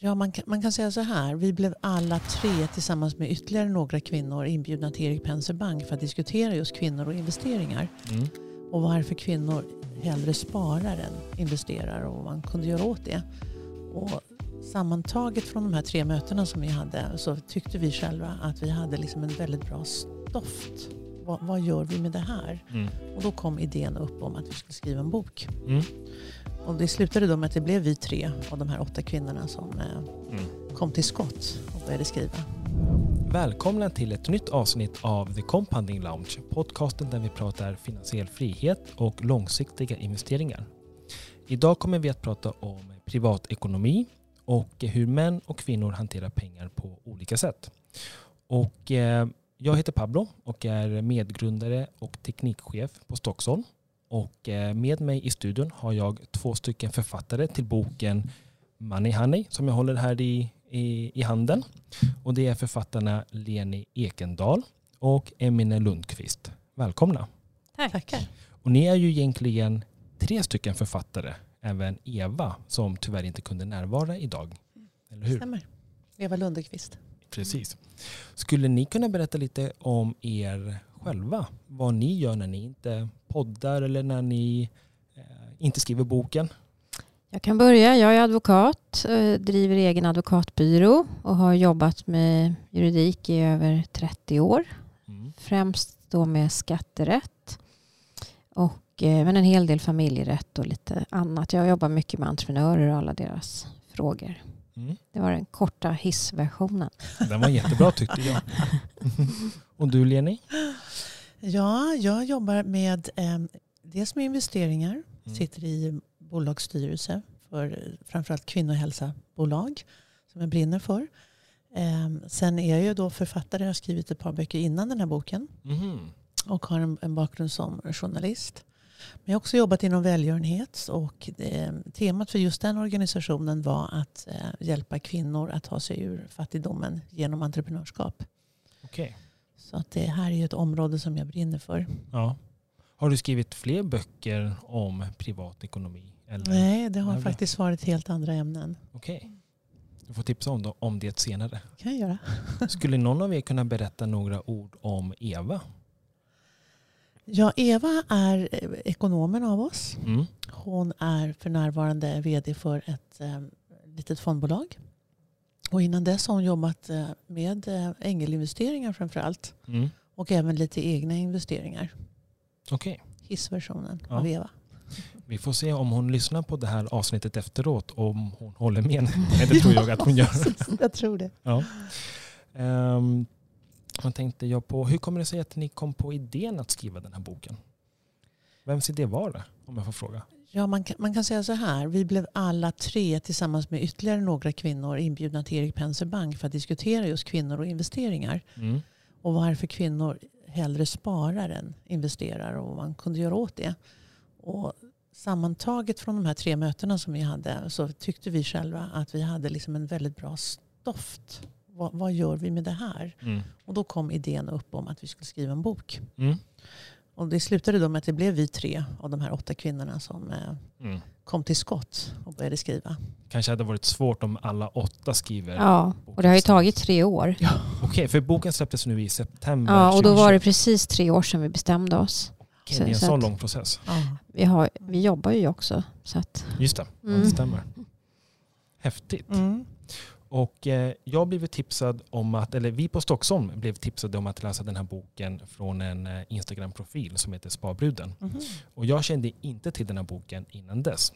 Ja, man kan, man kan säga så här. Vi blev alla tre tillsammans med ytterligare några kvinnor inbjudna till Erik Penser Bank för att diskutera just kvinnor och investeringar. Mm. Och varför kvinnor hellre sparar än investerar och vad man kunde göra åt det. Och sammantaget från de här tre mötena som vi hade så tyckte vi själva att vi hade liksom en väldigt bra stoft. Vad, vad gör vi med det här? Mm. Och då kom idén upp om att vi skulle skriva en bok. Mm. Och det slutade då med att det blev vi tre av de här åtta kvinnorna som eh, Mm. kom till skott och började skriva. Välkomna till ett nytt avsnitt av The Compounding Lounge, podcasten där vi pratar finansiell frihet och långsiktiga investeringar. Idag kommer vi att prata om privatekonomi och hur män och kvinnor hanterar pengar på olika sätt. Och eh, jag heter Pablo och är medgrundare och teknikchef på Stockholm. Och eh, med mig i studion har jag två stycken författare till boken Money Honey som jag håller här i, i, i handen. Och det är författarna Leni Ekendal och Emine Lundqvist. Välkomna. Tack. Tackar. Och ni är ju egentligen tre stycken författare, även Eva som tyvärr inte kunde närvara idag. Eller hur? Stämmer. Eva Lundekvist. Precis. Skulle ni kunna berätta lite om er själva? Vad ni gör när ni inte poddar eller när ni eh, inte skriver boken? Jag kan börja. Jag är advokat, eh, driver egen advokatbyrå och har jobbat med juridik i över 30 år. Mm. Främst då med skatterätt och eh, men en hel del familjerätt och lite annat. Jag jobbar mycket med entreprenörer och alla deras frågor. Mm. Det var den korta hissversionen. Den var jättebra tyckte jag. och du Leni? Ja, jag jobbar med eh, dels med investeringar. Mm. Sitter i bolagsstyrelse för framförallt kvinnohälsabolag som jag brinner för. Eh, sen är jag ju då författare. Jag har skrivit ett par böcker innan den här boken. Mhm. och har en, en bakgrund som journalist. Men jag har också jobbat inom välgörenhet och det, temat för just den organisationen var att eh, hjälpa kvinnor att ta sig ur fattigdomen genom entreprenörskap. Okej. Så att det här är ju ett område som jag brinner för. Ja. Har du skrivit fler böcker om privatekonomi? Eller? Nej, det har Nej, faktiskt varit helt andra ämnen. Okej. Du får tipsa om, om det senare. kan jag göra. Skulle någon av er kunna berätta några ord om Eva? Ja, Eva är eh, ekonomen av oss. Mm. Hon är för närvarande vd för ett eh, litet fondbolag. Och innan dess har hon jobbat eh, med eh, ängelinvesteringar framför allt. Mm. Och även lite egna investeringar. Okej. Hissversionen Ja. av Eva. Vi får se om hon lyssnar på det här avsnittet efteråt om hon håller med. Nej, det tror jag att hon gör. Jag tror det. Ja. Um, vad tänkte jag på? Hur kommer det sig att ni kom på idén att skriva den här boken? Vems idé var det? Om jag får fråga. Ja, man, kan, man kan säga så här. Vi blev alla tre tillsammans med ytterligare några kvinnor inbjudna till Erik Penser Bank för att diskutera just kvinnor och investeringar. Mm. Och varför kvinnor hellre sparar än investerar och vad man kunde göra åt det. Och sammantaget från de här tre mötena som vi hade så tyckte vi själva att vi hade liksom en väldigt bra stoft. Vad, vad gör vi med det här? Mm. Och då kom idén upp om att vi skulle skriva en bok. Mm. Och det slutade då med att det blev vi tre av de här åtta kvinnorna som eh, Mm. kom till skott och började skriva. Kanske hade varit svårt om alla åtta skriver. Ja, och det har ju tagit tre år. Okej, för boken släpptes nu i september Ja, och då var det 2020. precis tre år sedan vi bestämde oss. Okej, det är en så sån att- lång process. Vi, har, vi jobbar ju också. Så att, Just det, ja, Mm. det stämmer. Häftigt. Mm. Och eh, jag blev tipsad om att, eller vi på Stockholm blev tipsade om att läsa den här boken från en eh, Instagram-profil som heter Sparbruden. Mhm. Och jag kände inte till den här boken innan dess.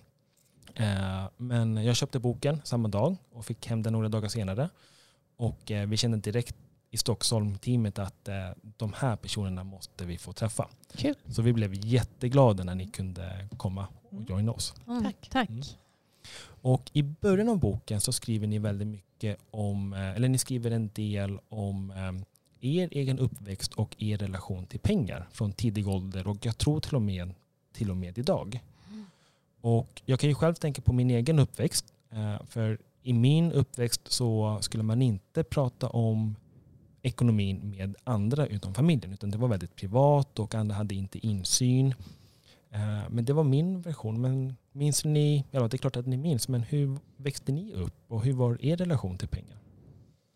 Eh, men jag köpte boken samma dag och fick hem den några dagar senare. Och vi kände direkt i Stockholm-teamet att de här personerna måste vi få träffa. Kul. Så vi blev jätteglada när ni kunde komma och Mm. joina oss. mm, Tack. tack. Mm. Och i början av boken så skriver ni väldigt mycket om, eh, eller ni skriver en del om eh, er egen uppväxt och er relation till pengar från tidig ålder och jag tror till och med, till och med idag. Och jag kan ju själv tänka på min egen uppväxt. Eh, för i min uppväxt så skulle man inte prata om ekonomin med andra utom familjen. Utan det var väldigt privat och andra hade inte insyn. Eh, men det var min version. Men minns ni, ja det är klart att ni minns, men hur växte ni upp och hur var er relation till pengar?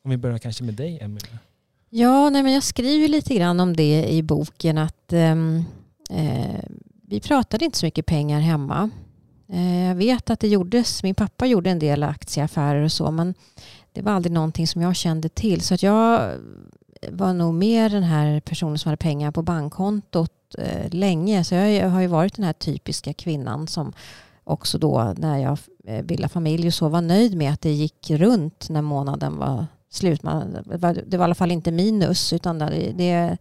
Om vi börjar kanske med dig Emelie. Ja, nej, men jag skriver lite grann om det i boken att ehm, eh, vi pratade inte så mycket pengar hemma. Eh, jag vet att det gjordes, min pappa gjorde en del aktieaffärer och så, men det var aldrig någonting som jag kände till. Så att jag var nog mer den här personen som hade pengar på bankkontot eh, länge. Så jag, har ju varit den här typiska kvinnan som också då när jag eh, bildade familj och så var nöjd med att det gick runt när månaden var slut. Man, det, var, det var i alla fall inte minus utan det, det,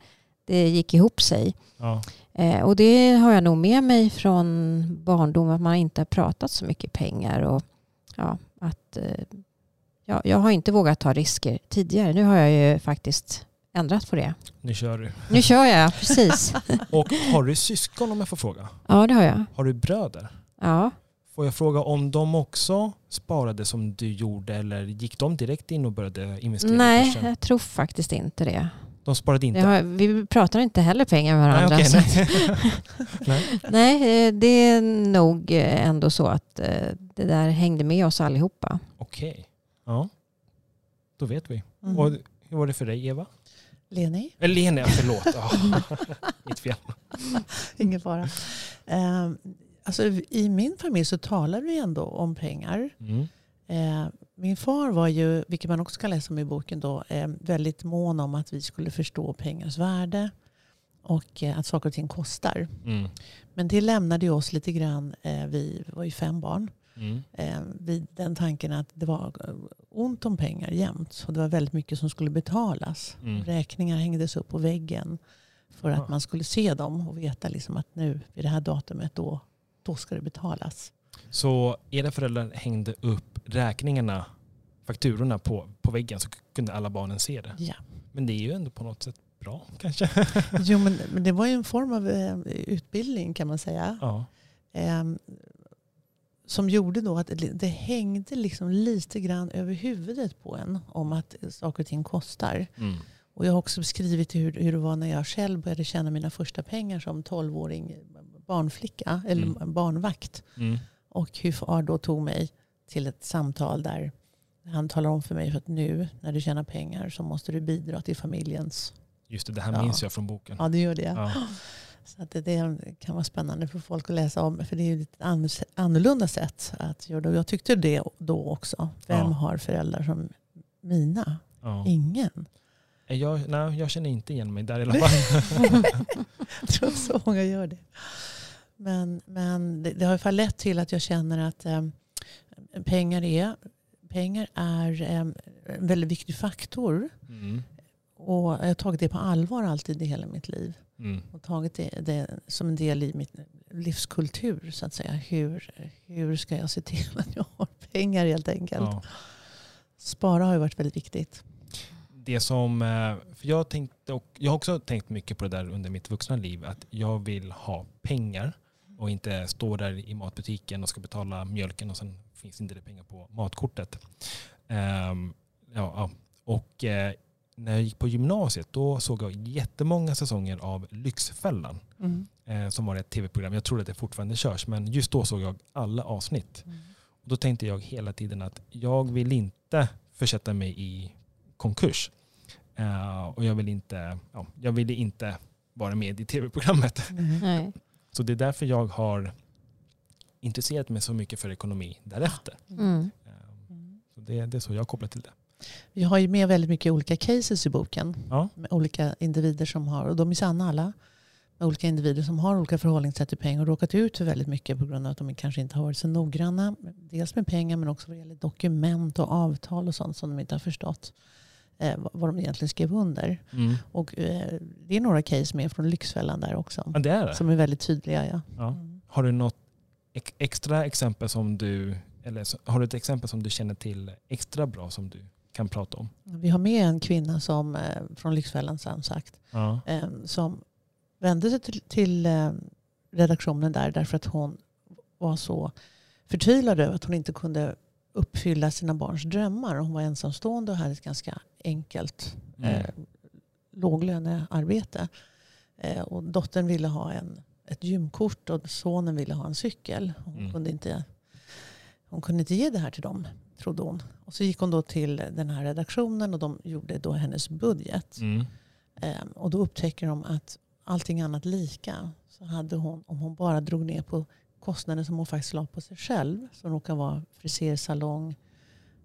det gick ihop sig. Ja. Eh, och det har jag nog med mig från barndom att man inte har pratat så mycket pengar. Och, ja, att, eh, ja, jag har inte vågat ta risker tidigare. Nu har jag ju faktiskt ändrat på det. Nu kör du. Nu kör jag, precis. Och har du syskon om jag får fråga? Ja, det har jag. Har du bröder? Ja. Får jag fråga om de också sparade som du gjorde eller gick de direkt in och började investera Nej, jag tror faktiskt inte det. De sparade inte? har, vi pratar inte heller pengar med nej, varandra. okej, så- nej. nej. Nej, eh, det är nog eh, ändå så att eh, det där hängde med oss allihopa. Okej. Ja. Då vet vi. Mm. Och hur var det för dig Eva? Leni? Eller Lena, förlåt. Mitt fel. Ingen fara. Eh, alltså, I min familj så talar vi ändå om pengar. Mm. Eh, min far var ju, vilket man också kan läsa om i boken, då, eh, väldigt mån om att vi skulle förstå pengars värde och eh, att saker och ting kostar. Mm. Men det lämnade oss lite grann, eh, vi var ju fem barn, Mm. eh, vid den tanken att det var eh, ont om pengar jämt. Och det var väldigt mycket som skulle betalas. Mm. Räkningar hängdes upp på väggen för att Ah. man skulle se dem och veta liksom att nu vid det här datumet då, då ska det betalas. Så era föräldrar hängde upp räkningarna, fakturorna på, på väggen så kunde alla barnen se det. Ja. Men det är ju ändå på något sätt bra kanske. Jo, men, men det var ju en form av eh, utbildning kan man säga. Ja. Ehm, som gjorde då att det, hängde liksom lite grann över huvudet på en om att saker och ting kostar. Mm. Och jag har också beskrivit hur, hur det var när jag själv började tjäna mina första pengar som 12-åring barnflicka eller Mm. barnvakt. Mm. Och hur far då tog mig till ett samtal där han talar om för mig för att nu när du tjänar pengar så måste du bidra till familjens. Just det, det här Ja. minns jag från boken. Ja det gör det. Ja. Så att det, det kan vara spännande för folk att läsa om. För det är ju ett an- annorlunda sätt att göra det. Jag tyckte det då också. Vem Ja. har föräldrar som mina? Ja. Ingen. Jag, nej, jag känner inte igen mig där i alla fall. Jag tror så många gör det. Men, men det, det har i alla fall lett till att jag känner att eh, pengar är, pengar är eh, en väldigt viktig faktor. Mm. Och jag har tagit det på allvar alltid i hela mitt liv. Mm. Och tagit det, det som en del i mitt livskultur. Så att säga. Hur, hur ska jag se till att jag har pengar helt enkelt. Ja. Spara har ju varit väldigt viktigt. Det som, eh, för jag, tänkte, och jag har också tänkt mycket på det där under mitt vuxna liv. Att jag vill ha pengar och inte stå där i matbutiken och ska betala mjölken och sen finns inte det pengar på matkortet. Ja, ja. Och eh, när jag gick på gymnasiet då såg jag jättemånga säsonger av Lyxfällan. eh, som var ett tv-program. Jag tror att det fortfarande körs, men just då såg jag alla avsnitt. Och då tänkte jag hela tiden att jag vill inte försätta mig i konkurs. Eh, och jag vill inte, ja, jag ville inte vara med i tv-programmet. Mm. Så det är därför jag har intresserat mig så mycket för ekonomi därefter. Mm. Eh, så det, det är så jag kopplar till det. Vi har ju med väldigt mycket olika cases i boken. Ja. Med olika individer som har, och de är sanna alla, med olika individer som har olika förhållningssätt till pengar och råkat ut för väldigt mycket på grund av att de kanske inte har varit så noggranna. Dels med pengar men också vad gäller dokument och avtal och sånt som de inte har förstått eh, vad- de egentligen skrev under. Mm. Och eh, det är några case med från Lyxfällan där också. Ja, det är det. Som är väldigt tydliga. Ja. Ja. Mm. Har du något ex- extra exempel som du, eller har du ett exempel som du känner till extra bra som du kan prata om? Vi har med en kvinna som, eh, från Lyxfällan som sagt. Ja. eh, som vände sig till, till eh, redaktionen där därför att hon var så förtvivlad över att hon inte kunde uppfylla sina barns drömmar. Hon var ensamstående och hade ett ganska enkelt Mm. eh, låglönearbete. Eh, och dottern ville ha en ett gymkort och sonen ville ha en cykel. Hon, Mm. kunde inte, hon kunde inte ge det här till dem, trodde hon. Och så gick hon då till den här redaktionen och de gjorde då hennes budget. Mm. Ehm, och då upptäcker de att allting annat lika så hade hon, om hon bara drog ner på kostnader som hon faktiskt la på sig själv, som råkar vara frisersalong,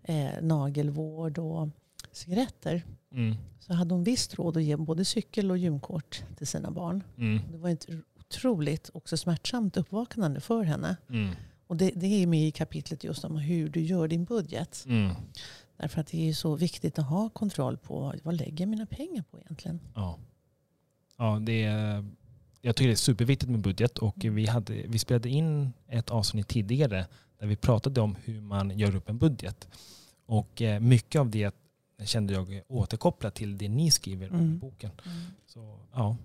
eh, nagelvård och cigaretter, Mm. så hade hon visst råd att ge både cykel och gymkort till sina barn. Mm. Det var ett otroligt också smärtsamt uppvaknande för henne. Mm. Och det, det är med i kapitlet just om hur du gör din budget. Mm. Därför att det är så viktigt att ha kontroll på vad lägger jag mina pengar på egentligen. Ja. Ja, det är, jag tycker det är superviktigt med budget och vi, hade, vi spelade in ett avsnitt tidigare där vi pratade om hur man gör upp en budget. Och eh, mycket av det kände jag återkopplat till det ni skriver om i Mm. boken. Så ja,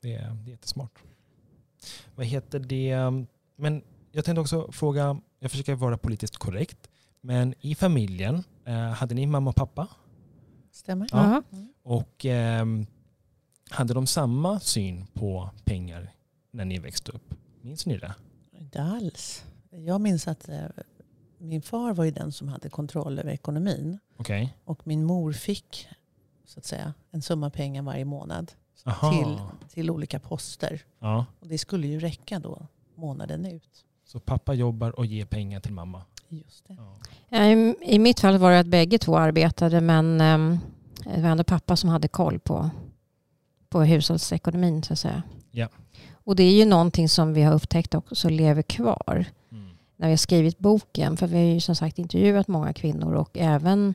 det är, det är jättesmart. Vad heter det? Men jag tänkte också fråga, jag försöker vara politiskt korrekt, men i familjen, eh, hade ni mamma och pappa? Stämmer? Ja. Och ehm, hade de samma syn på pengar när ni växte upp? Minns ni det? Inte alls. Jag minns att eh, min far var ju den som hade kontroll över ekonomin. Okej. Och min mor fick så att säga, en summa pengar varje månad Aha. till, till olika poster. Ja. Och det skulle ju räcka då månaden ut. Så pappa jobbar och ger pengar till mamma? Just det. Ja. I mitt fall var det att bägge två arbetade men ehm, det var ändå pappa som hade koll på, på hushållsekonomin så att säga. Ja. Och det är ju någonting som vi har upptäckt också lever kvar Mm. när vi har skrivit boken. För vi har ju som sagt intervjuat många kvinnor och även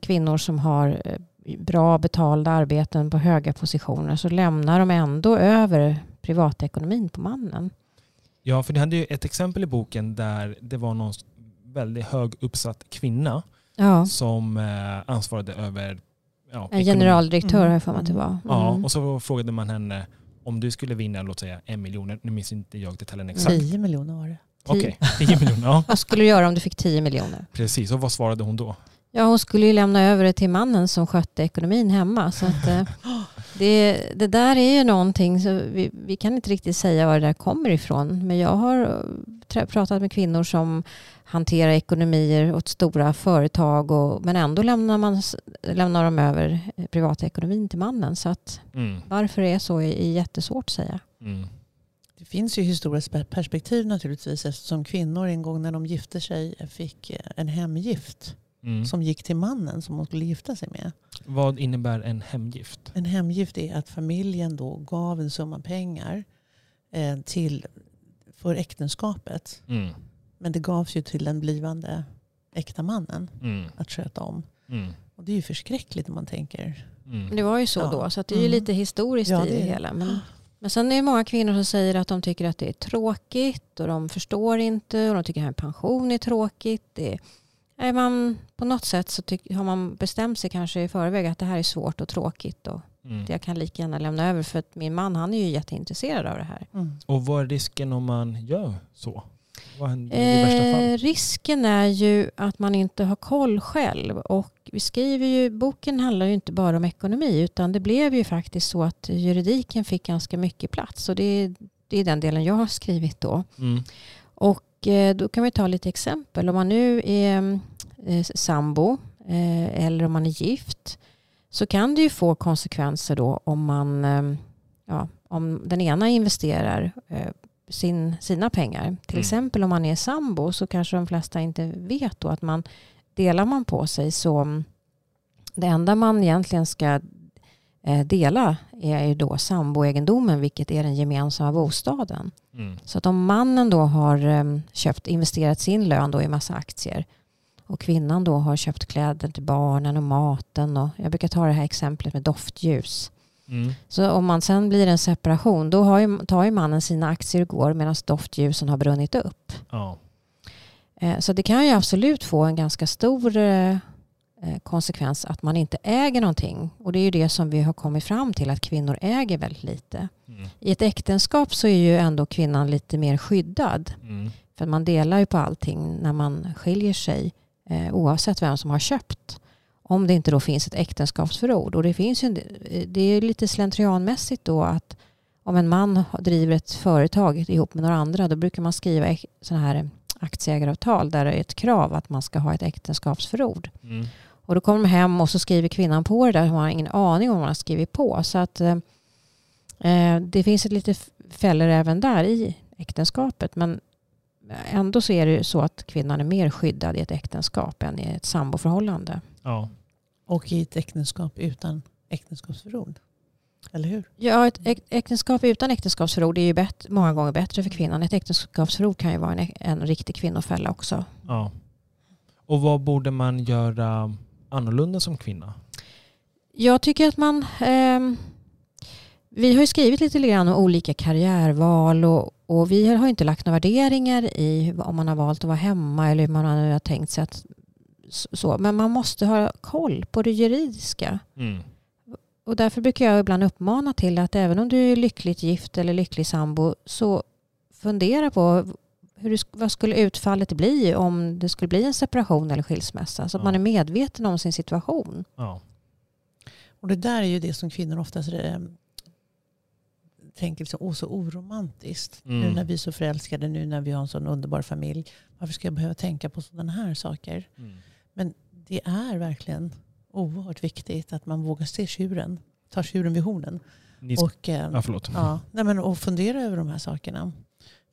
kvinnor som har eh, bra betalda arbeten på höga positioner så lämnar de ändå över privatekonomin på mannen. Ja, för ni hade ju ett exempel i boken där det var någon väldigt hög uppsatt kvinna Ja, som eh, ansvarade över ja, en generaldirektör Mm. har jag för mig att det var. Ja, Mm. och så frågade man henne om du skulle vinna, låt säga en miljon, nu minns inte jag detaljen exakt. 10 miljoner var det. Okej, 10 miljoner. Ja, Vad skulle du göra om du fick 10 miljoner? precis. Och vad svarade hon då? Ja, hon skulle ju lämna över det till mannen som skötte ekonomin hemma. Så att, eh, det, det där är ju någonting, så vi, vi kan inte riktigt säga var det där kommer ifrån. Men jag har eh, pratat med kvinnor som hanterar ekonomier åt stora företag. Och, men ändå lämnar, man, lämnar de över eh, privatekonomin till mannen. Så att Mm. varför det är så är, är jättesvårt att säga. Mm. Det finns ju historiskt per- perspektiv naturligtvis eftersom kvinnor en gång när de gifte sig fick eh, en hemgift Mm. som gick till mannen som hon skulle gifta sig med. Vad innebär en hemgift? En hemgift är att familjen då gav en summa pengar eh, till, för äktenskapet. Mm. Men det gavs ju till den blivande äkta mannen Mm. att sköta om. Mm. Och det är ju förskräckligt om man tänker. Mm. Det var ju så Ja. då, så att det är ju Mm. lite historiskt Ja, i det är det. hela. Men, men sen är det många kvinnor som säger att de tycker att det är tråkigt och de förstår inte och de tycker att pension är tråkigt. Det är man, på något sätt så tyck, har man bestämt sig kanske i förväg att det här är svårt och tråkigt och Mm. jag kan lika gärna lämna över för att min man han är ju jätteintresserad av det här. Och vad är risken om man gör så? Vad händer i värsta fall? Eh, risken är ju att man inte har koll själv. Och vi skriver ju, boken handlar ju inte bara om ekonomi utan det blev ju faktiskt så att juridiken fick ganska mycket plats. Och det är, det är den delen jag har skrivit då. Mm. Och eh, då kan vi ta lite exempel. Om man nu är eh, sambo eh, eller om man är gift så kan det ju få konsekvenser då om man ja, om den ena investerar sin, sina pengar. Till Mm. exempel om man är sambo så kanske de flesta inte vet då att man delar man på sig så det enda man egentligen ska dela är ju då samboegendomen vilket är den gemensamma bostaden. Mm. Så att om mannen då har eh, köpt, investerat sin lön då i massa aktier och kvinnan då har köpt kläder till barnen och maten och jag brukar ta det här exemplet med doftljus. Mm. Så om man sen blir en separation då har ju, tar ju mannen sina aktier och går medan doftljusen har brunnit upp. Eh, Så det kan ju absolut få en ganska stor eh, konsekvens att man inte äger någonting. Och det är ju det som vi har kommit fram till att kvinnor äger väldigt lite. Mm. I ett äktenskap så är ju ändå kvinnan lite mer skyddad. Mm. För man delar ju på allting när man skiljer sig eh, oavsett vem som har köpt. Om det inte då finns ett äktenskapsförord. Och det, finns ju, del- det är lite slentrianmässigt då att om en man driver ett företag ihop med några andra då brukar man skriva sådana här aktieägaravtal där det är ett krav att man ska ha ett äktenskapsförord. Mm. Och då kommer de hem och så skriver kvinnan på det där. Hon har ingen aning om vad hon har skrivit på. Så att eh, eh, det finns ett lite fällor även där i äktenskapet. Men ändå så är det ju så att kvinnan är mer skyddad i ett äktenskap än i ett samboförhållande. Ja. Och i ett äktenskap utan äktenskapsförord. Eller hur? Ja, ett äk- äktenskap utan äktenskapsförord är ju många gånger bättre för kvinnan. Ett äktenskapsförord kan ju vara en, en riktig kvinnofälla också. ja. Och vad borde man göra annorlunda som kvinna? Jag tycker att man... ehm, vi har ju skrivit lite grann om olika karriärval och, och vi har inte lagt några värderingar i om man har valt att vara hemma eller hur man nu har tänkt sig att så. Men man måste ha koll på det juridiska. Mm. Och därför brukar jag ibland uppmana till att även om du är lyckligt gift eller lycklig sambo så fundera på hur vad skulle utfallet bli om det skulle bli en separation eller skilsmässa. Så att Ja. man är medveten om sin situation. Ja. Och det där är ju det som kvinnor oftast eh, tänker liksom, Åh, så oromantiskt. Mm. Nu när vi är så förälskade, nu när vi har en sån underbar familj. Varför ska jag behöva tänka på sådana här saker? Mm. Det är verkligen oerhört viktigt att man vågar se tjuren. Ta tjuren vid hornen. Ni ska, Och, eh, ja, förlåt. Ja, nej men, och fundera över de här sakerna.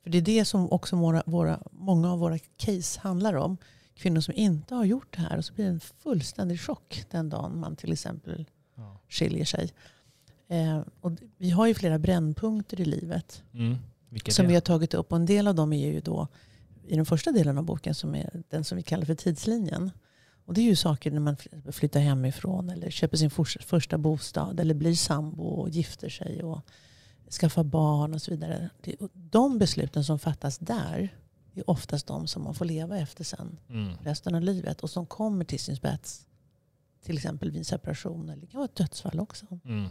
För det är det som också våra, våra, många av våra case handlar om. Kvinnor som inte har gjort det här och så blir det en fullständig chock den dagen man till exempel Ja. skiljer sig. Eh, och vi har ju flera brännpunkter i livet Mm. Som vi har tagit upp. Och en del av dem är ju då i den första delen av boken som är den som vi kallar för tidslinjen. Och det är ju saker när man fly- flyttar hemifrån eller köper sin första bostad eller blir sambo och gifter sig och skaffar barn och så vidare. De besluten som fattas där är oftast de som man får leva efter sen Mm. resten av livet och som kommer till sin spets. Till exempel vid en separation eller det kan vara ett dödsfall också. Mm.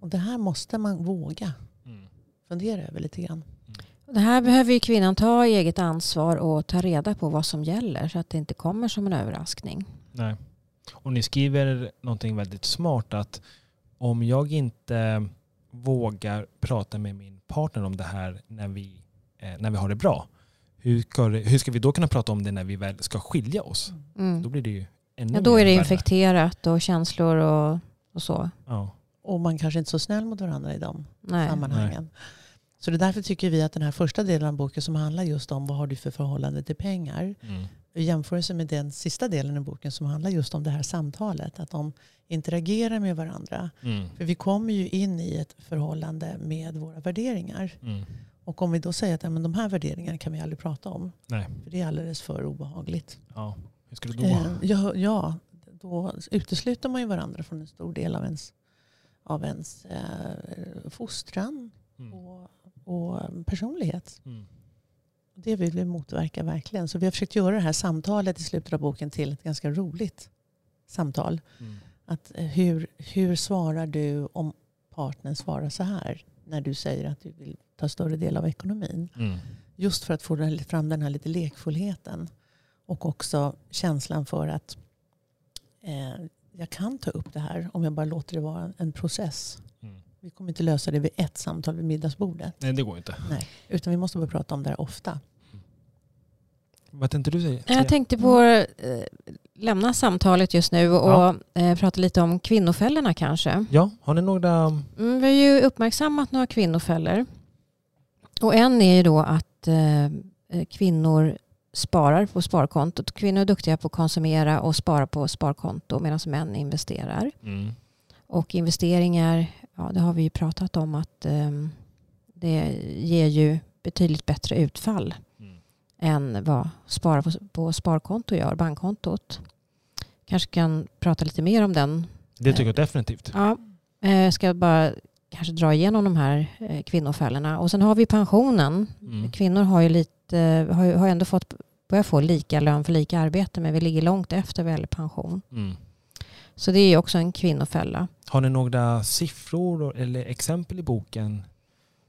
Och det här måste man våga Mm. fundera över lite grann. Det här behöver ju kvinnan ta eget ansvar och ta reda på vad som gäller så att det inte kommer som en överraskning. Nej. Och ni skriver någonting väldigt smart att om jag inte vågar prata med min partner om det här när vi, eh, när vi har det bra, hur ska, det- hur ska vi då kunna prata om det när vi väl ska skilja oss? Då Mm. blir det ju ännu Ja, då är det värre. infekterat och känslor och, och så. Ja. Och man kanske inte är så snäll mot varandra i de Nej. sammanhangen. Så det är därför tycker vi att den här första delen av boken som handlar just om vad har du för förhållande till pengar. Mm. I jämförelse med den sista delen av boken som handlar just om det här samtalet. Att de interagerar med varandra. Mm. För vi kommer ju in i ett förhållande med våra värderingar. Mm. Och om vi då säger att ja, men de här värderingarna kan vi aldrig prata om. Nej. För det är alldeles för obehagligt. Ja. Hur ska det då? Eh, ja, ja, då utesluter man ju varandra från en stor del av ens, av ens eh, fostran Mm. och, och personlighet. Mm. Det vill vi motverka verkligen. Så vi har försökt göra det här samtalet i slutet av boken till ett ganska roligt samtal. Mm. Att eh, hur, hur svarar du om partnern svarar så här när du säger att du vill ta större del av ekonomin? Mm. Just för att få fram den här lite lekfullheten. Och också känslan för att eh, jag kan ta upp det här om jag bara låter det vara en, en process. Mm. Vi kommer inte lösa det vid ett samtal vid middagsbordet. Nej, det går inte. Nej. Utan vi måste börja prata om det här ofta. Vad tänkte du säga? Jag tänkte på att eh, lämna samtalet just nu och Ja. eh, prata lite om kvinnofällorna kanske. Ja, har ni några? Mm, vi har ju uppmärksammat några kvinnofällor. Och en är ju då att eh, kvinnor sparar på sparkontot. Kvinnor är duktiga på att konsumera och spara på sparkonto medan män investerar. Mm. Och investeringar, ja, det har vi ju pratat om att eh, det ger ju betydligt bättre utfall Mm. än vad spara på, på sparkonto gör, bankkontot. Kanske kan prata lite mer om den. Det tycker jag definitivt. Ja, eh, jag ska bara kanske dra igenom de här eh, kvinnofällorna. Och sen har vi pensionen. Mm. Kvinnor har ju lite, har, har ändå fått börja få lika lön för lika arbete men vi ligger långt efter vad gäller pension. Mm. Så det är också en kvinnofälla. Har ni några siffror eller exempel i boken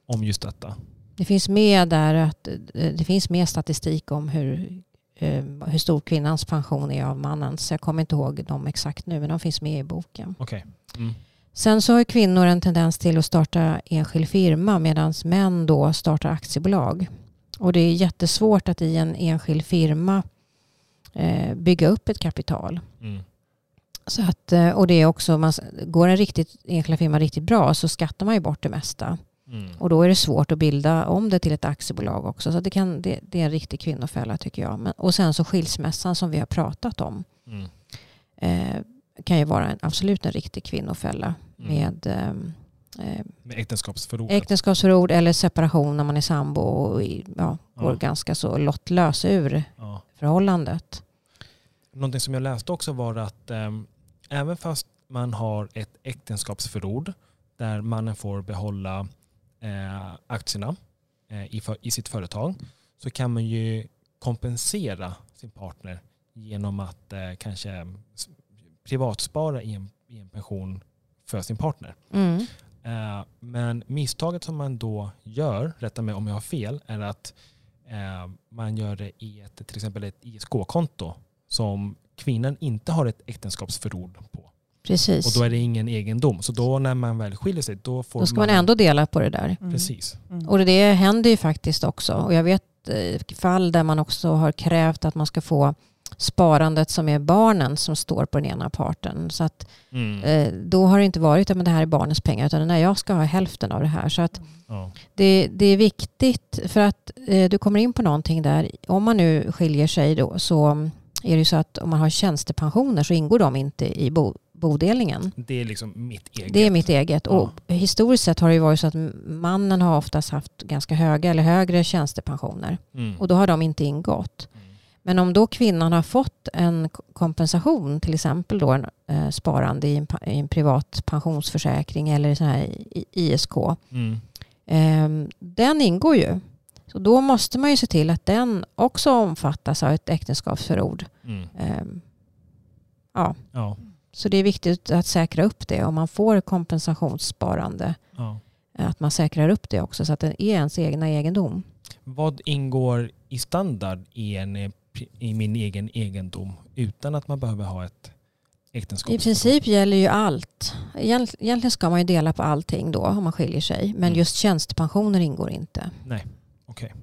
om just detta? Det finns med där att eh, det finns mer statistik om hur, eh, hur stor kvinnans pension är av mannens. Jag kommer inte ihåg dem exakt nu men de finns med i boken. Okej. Mm. Sen så har kvinnor en tendens till att starta enskild firma medan män då startar aktiebolag. Och det är jättesvårt att i en enskild firma eh, bygga upp ett kapital. Mm. Så att, eh, och det är också, man, går en riktigt, enskilda firma riktigt bra så skattar man ju bort det mesta. Mm. Och då är det svårt att bilda om det till ett aktiebolag också. Så det, kan, det, det är en riktig kvinnofälla tycker jag. Men, och sen så skilsmässan som vi har pratat om. Mm. Eh, kan ju vara en, absolut en riktig kvinnofälla. Mm. Med ehm, eh, Med äktenskapsförordet. äktenskapsförord eller separation när man är sambo och i- ja, går Ja. ganska så lottlös ur ja. förhållandet. Någonting som jag läste också var att ehm, även fast man har ett äktenskapsförord där mannen får behålla eh, aktierna eh, i, för, i sitt företag så kan man ju kompensera sin partner genom att eh, kanske privatspara i en, i en pension för sin partner. Mm. Eh, men misstaget som man då gör, rätta mig om jag har fel, är att eh, man gör det i ett, till exempel ett ISK-konto som kvinnan inte har ett äktenskapsförord på. Precis. Och då är det ingen egendom. Så då när man väl skiljer sig, då får Då ska man ändå dela på det där. Mm. Precis. Mm. Och det händer ju faktiskt också. Och jag vet eh, fall där man också har krävt att man ska få sparandet som är barnen som står på den ena parten. Så att Mm. eh, då har det inte varit att det här är barnens pengar utan nej, jag ska ha hälften av det här. Så att Ja. det, det är viktigt för att eh, du kommer in på någonting där. Om man nu skiljer sig då så är det ju så att om man har tjänstepensioner så ingår de inte i bo, bodelningen. Det är liksom mitt eget. Det är mitt eget. Ja. Och historiskt sett har det ju varit så att mannen har oftast haft ganska höga eller högre tjänstepensioner. Mm. Och då har de inte ingått. Mm. Men om då kvinnan har fått en kompensation, till exempel då en, eh, sparande i en, i en privat pensionsförsäkring eller sån här ISK, Mm. eh, den ingår ju. Så då måste man ju se till att den också omfattas av ett äktenskapsförord. Mm. Eh, ja. Ja. Så det är viktigt att säkra upp det. Om man får kompensationssparande, Ja. att man säkrar upp det också så att det är ens egna egendom. Vad ingår i standard i, en, i min egen egendom utan att man behöver ha ett äktenskap? I princip gäller ju allt. Egent- Egentligen ska man ju dela på allting då om man skiljer sig. Men Mm. just tjänstepensioner ingår inte. Nej, okej.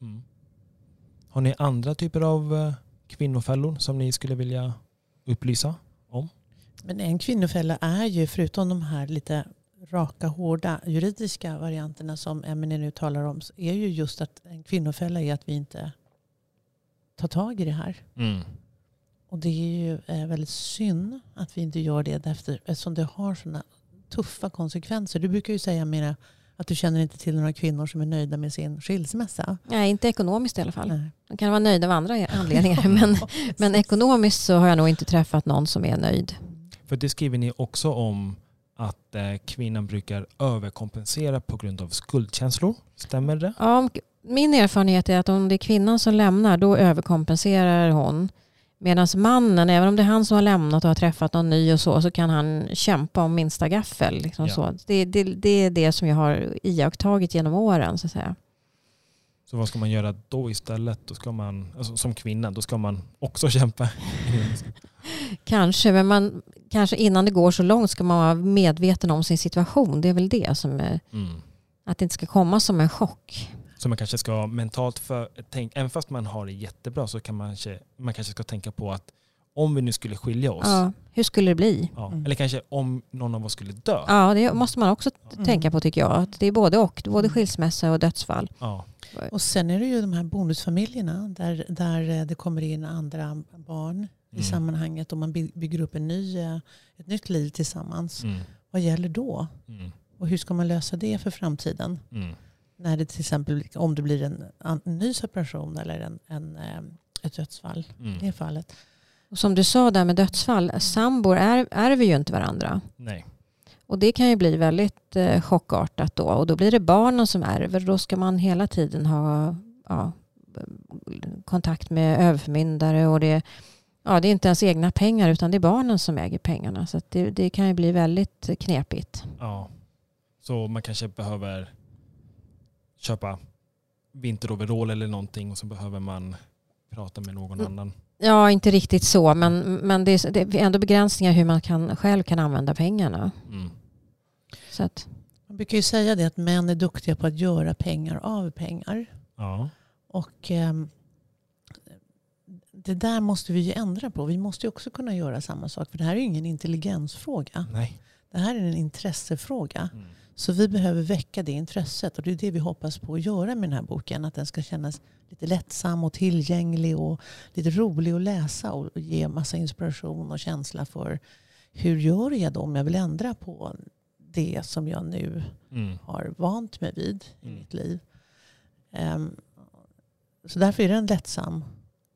Mm. Har ni andra typer av eh, kvinnofällor som ni skulle vilja upplysa? Men en kvinnofälla är ju, förutom de här lite raka, hårda juridiska varianterna som Emelie nu talar om, så är ju just att en kvinnofälla är att vi inte tar tag i det här. Mm. Och det är ju eh, väldigt synd att vi inte gör det därför, eftersom det har sådana tuffa konsekvenser. Du brukar ju säga Mira att du känner inte till några kvinnor som är nöjda med sin skilsmässa. Nej, inte ekonomiskt i alla fall. Nej. De kan vara nöjda av andra anledningar. men, men ekonomiskt så har jag nog inte träffat någon som är nöjd. För det skriver ni också om att eh, kvinnan brukar överkompensera på grund av skuldkänslor. Stämmer det? Ja, min erfarenhet är att om det är kvinnan som lämnar då överkompenserar hon. Medan mannen, även om det är han som har lämnat och har träffat någon ny och så, så kan han kämpa om minsta gaffel. Liksom Ja. så. Det, det, det är det som jag har iakttagit genom åren. Så att säga. Så vad ska man göra då istället? Då ska man, alltså, som kvinna, då ska man också kämpa. Kanske, men man, kanske innan det går så långt ska man vara medveten om sin situation. Det är väl det som är, Mm. att det inte ska komma som en chock. Så man kanske ska mentalt, för, tänk, även fast man har det jättebra så kan man, kanske- man kanske ska tänka på att om vi nu skulle skilja oss, Ja, hur skulle det bli? ja, Mm. eller kanske om någon av oss skulle dö. Ja, det måste man också Mm. tänka på tycker jag. Att det är både och, både skilsmässa och dödsfall. Ja. Och sen är det ju de här bonusfamiljerna där, där eh, det kommer in andra barn i Mm. sammanhanget och man by- bygger upp en ny, eh, ett nytt liv tillsammans. Mm. Vad gäller då? Mm. Och hur ska man lösa det för framtiden? När det till exempel, om det blir en, en ny separation eller en, en, eh, ett dödsfall. I Mm. det fallet. Och som du sa där med dödsfall, sambor är, ärver ju inte varandra. Nej. Och det kan ju bli väldigt eh, chockartat då. Och då blir det barnen som ärver. Då ska man hela tiden ha ja, kontakt med överförmyndare. Och det, ja, det är inte ens egna pengar utan det är barnen som äger pengarna. Så att det, det kan ju bli väldigt knepigt. Ja. Så man kanske behöver köpa vinteroverall eller någonting och så behöver man prata med någon Mm. annan. Ja, inte riktigt så. Men, men det, är, det är ändå begränsningar hur man kan, själv kan använda pengarna. Mm. Så att, Man brukar ju säga det att män är duktiga på att göra pengar av pengar. Ja. Och ehm, det där måste vi ju ändra på. Vi måste ju också kunna göra samma sak. För det här är ju ingen intelligensfråga. Nej. Det här är en intressefråga. Mm. Så vi behöver väcka det intresset. Och det är det vi hoppas på att göra med den här boken. Att den ska kännas lite lättsam och tillgänglig och lite rolig att läsa. Och ge massa inspiration och känsla för hur gör jag då om jag vill ändra på det som jag nu Mm. har vant mig vid i Mm. mitt liv. Ehm, så därför är den lättsam,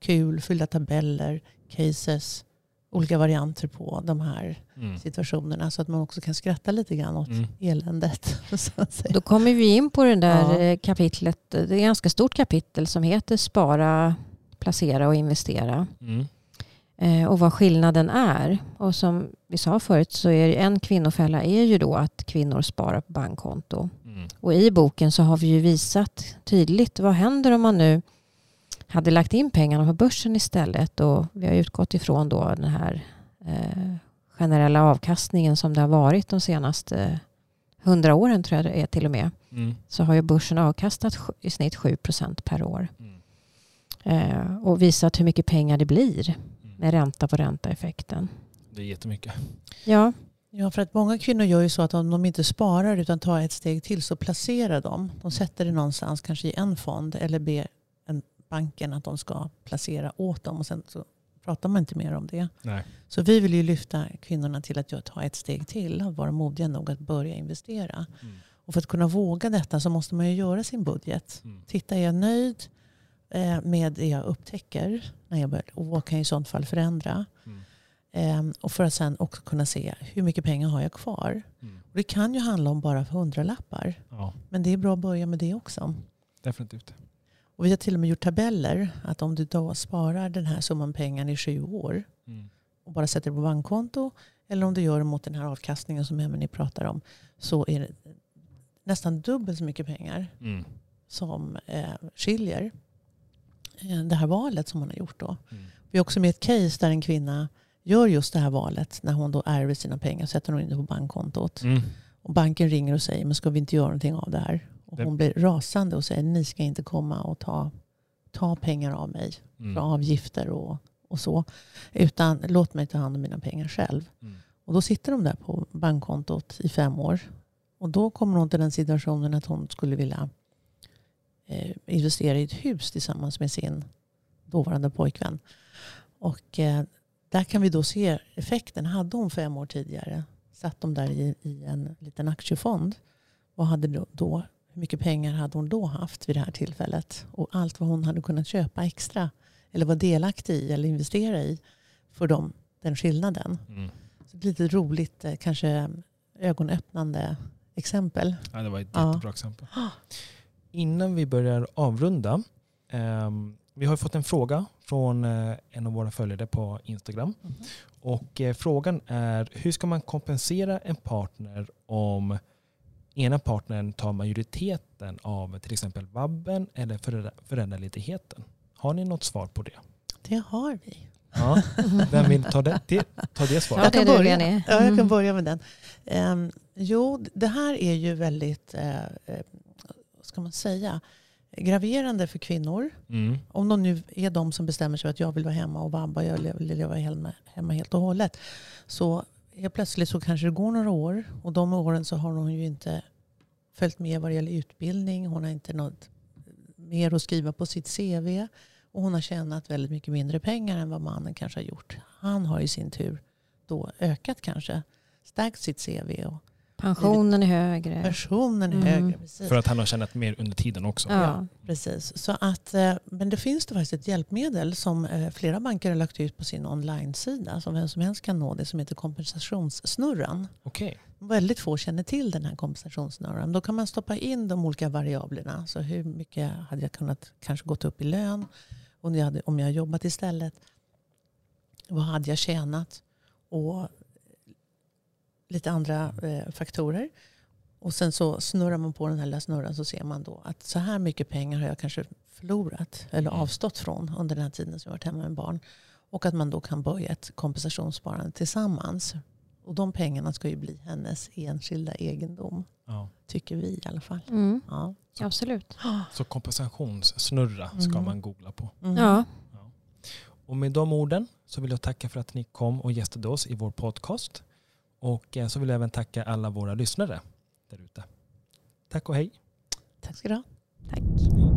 kul, fyllda tabeller, cases, olika varianter på de här Mm. situationerna. Så att man också kan skratta lite grann åt Mm. eländet. Så att säga. då kommer vi in på det där Ja. eh, kapitlet. Det är ett ganska stort kapitel som heter Spara, placera och investera. Mm. Eh, och vad skillnaden är. Och som vi sa förut så är en kvinnofälla är ju då att kvinnor sparar på bankkonto. Mm. Och i boken så har vi ju visat tydligt vad händer om man nu hade lagt in pengarna på börsen istället. Och vi har utgått ifrån då den här eh, generella avkastningen som det har varit de senaste hundra åren tror jag det är till och med. Mm. Så har ju börsen avkastat i snitt 7% per år. Mm. Eh, och visat hur mycket pengar det blir Mm. med ränta på ränta-effekten. Det är jättemycket. Ja, Ja, för att många kvinnor gör ju så att om de inte sparar utan tar ett steg till så placerar de. De sätter det någonstans, kanske i en fond eller ber banken att de ska placera åt dem. Och sen så pratar man inte mer om det. Nej. Så vi vill ju lyfta kvinnorna till att ta ett steg till och vara modiga nog att börja investera. Mm. Och för att kunna våga detta så måste man ju göra sin budget. Mm. Titta, är jag nöjd eh, med det jag upptäcker? När jag börjar, och vad kan jag i sånt fall förändra? Mm. Eh, och för att sen också kunna se hur mycket pengar har jag kvar? Mm. Och det kan ju handla om bara hundralappar. Ja, Men det är bra att börja med det också. definitivt. Och vi har till och med gjort tabeller. Att om du då sparar den här summan pengar i sju år Mm. och bara sätter det på bankkonto. Eller om du gör det mot den här avkastningen som Emelie pratar om. Så är det nästan dubbelt så mycket pengar Mm. som eh, skiljer eh, det här valet som man har gjort då. Mm. Vi har också med ett case där en kvinna gör just det här valet. När hon då ärver sina pengar sätter hon in det på bankkontot. Mm. Och banken ringer och säger, men ska vi inte göra någonting av det här? Och hon blir rasande och säger, ni ska inte komma och ta, ta pengar av mig. För Mm. avgifter och, och så. Utan låt mig ta hand om mina pengar själv. Mm. Och då sitter de där på bankkontot i fem år. Och då kommer hon till den situationen att hon skulle vilja eh, investera i ett hus tillsammans med sin dåvarande pojkvän. Och eh, där kan vi då se effekten. Hade hon fem år tidigare satt de där i, i en liten aktiefond. Vad hade då, då, hur mycket pengar hade hon då haft vid det här tillfället? Och allt vad hon hade kunnat köpa extra eller vara delaktig i eller investera i för dem, den skillnaden. Mm. Så ett lite roligt, eh, kanske ögonöppnande exempel. Ja, det var ett Ja. jättebra exempel. Innan vi börjar avrunda. ehm, vi har fått en fråga från eh, en av våra följare på Instagram. Och eh, frågan är hur ska man kompensera en partner om ena partnern tar majoriteten av till exempel vabben eller föräldra- föräldraledigheten? Har ni något svar på det? Det har vi. Ja. Vem vill ta det, det, ta det svaret? Jag kan börja. Ja, jag kan Mm. börja med den. Ehm, jo, det här är ju väldigt, eh, eh, vad ska man säga, graverande för kvinnor. Mm. Om de nu är de som bestämmer sig för att jag vill vara hemma och vabba, jag vill leva hemma, hemma helt och hållet. Så helt plötsligt så kanske det går några år och de åren så har hon ju inte följt med vad det gäller utbildning. Hon har inte något mer att skriva på sitt CV. Och hon har tjänat väldigt mycket mindre pengar än vad mannen kanske har gjort. Han har i sin tur då ökat kanske, stärkt sitt CV och Pensionen är högre. personen är Mm. högre. Precis. För att han har tjänat mer under tiden också. Ja. Precis. Så att, eh, men det finns det faktiskt ett hjälpmedel som eh, flera banker har lagt ut på sin online-sida. Som vem som helst kan nå det som heter kompensationssnurran. Okej. Väldigt få känner till den här kompensationssnurran. Då kan man stoppa in de olika variablerna. Så hur mycket hade jag kunnat kanske gått upp i lön om jag hade, om jag jobbat istället? Vad hade jag tjänat? Och lite andra eh, faktorer. Och sen så snurrar man på den här lilla snurran så ser man då att så här mycket pengar har jag kanske förlorat eller Mm. avstått från under den här tiden som jag varit hemma med barn. Och att man då kan börja ett kompensationssparande tillsammans. Och de pengarna ska ju bli hennes enskilda egendom. Ja. Tycker vi i alla fall. Mm. Ja. Absolut. Så kompensationssnurra ska Mm. man googla på. Mm. Ja. Och med de orden så vill jag tacka för att ni kom och gästade oss i vår podcast. Och eh, så vill jag även tacka alla våra lyssnare där ute. Tack och hej. Tack ska du ha. Tack.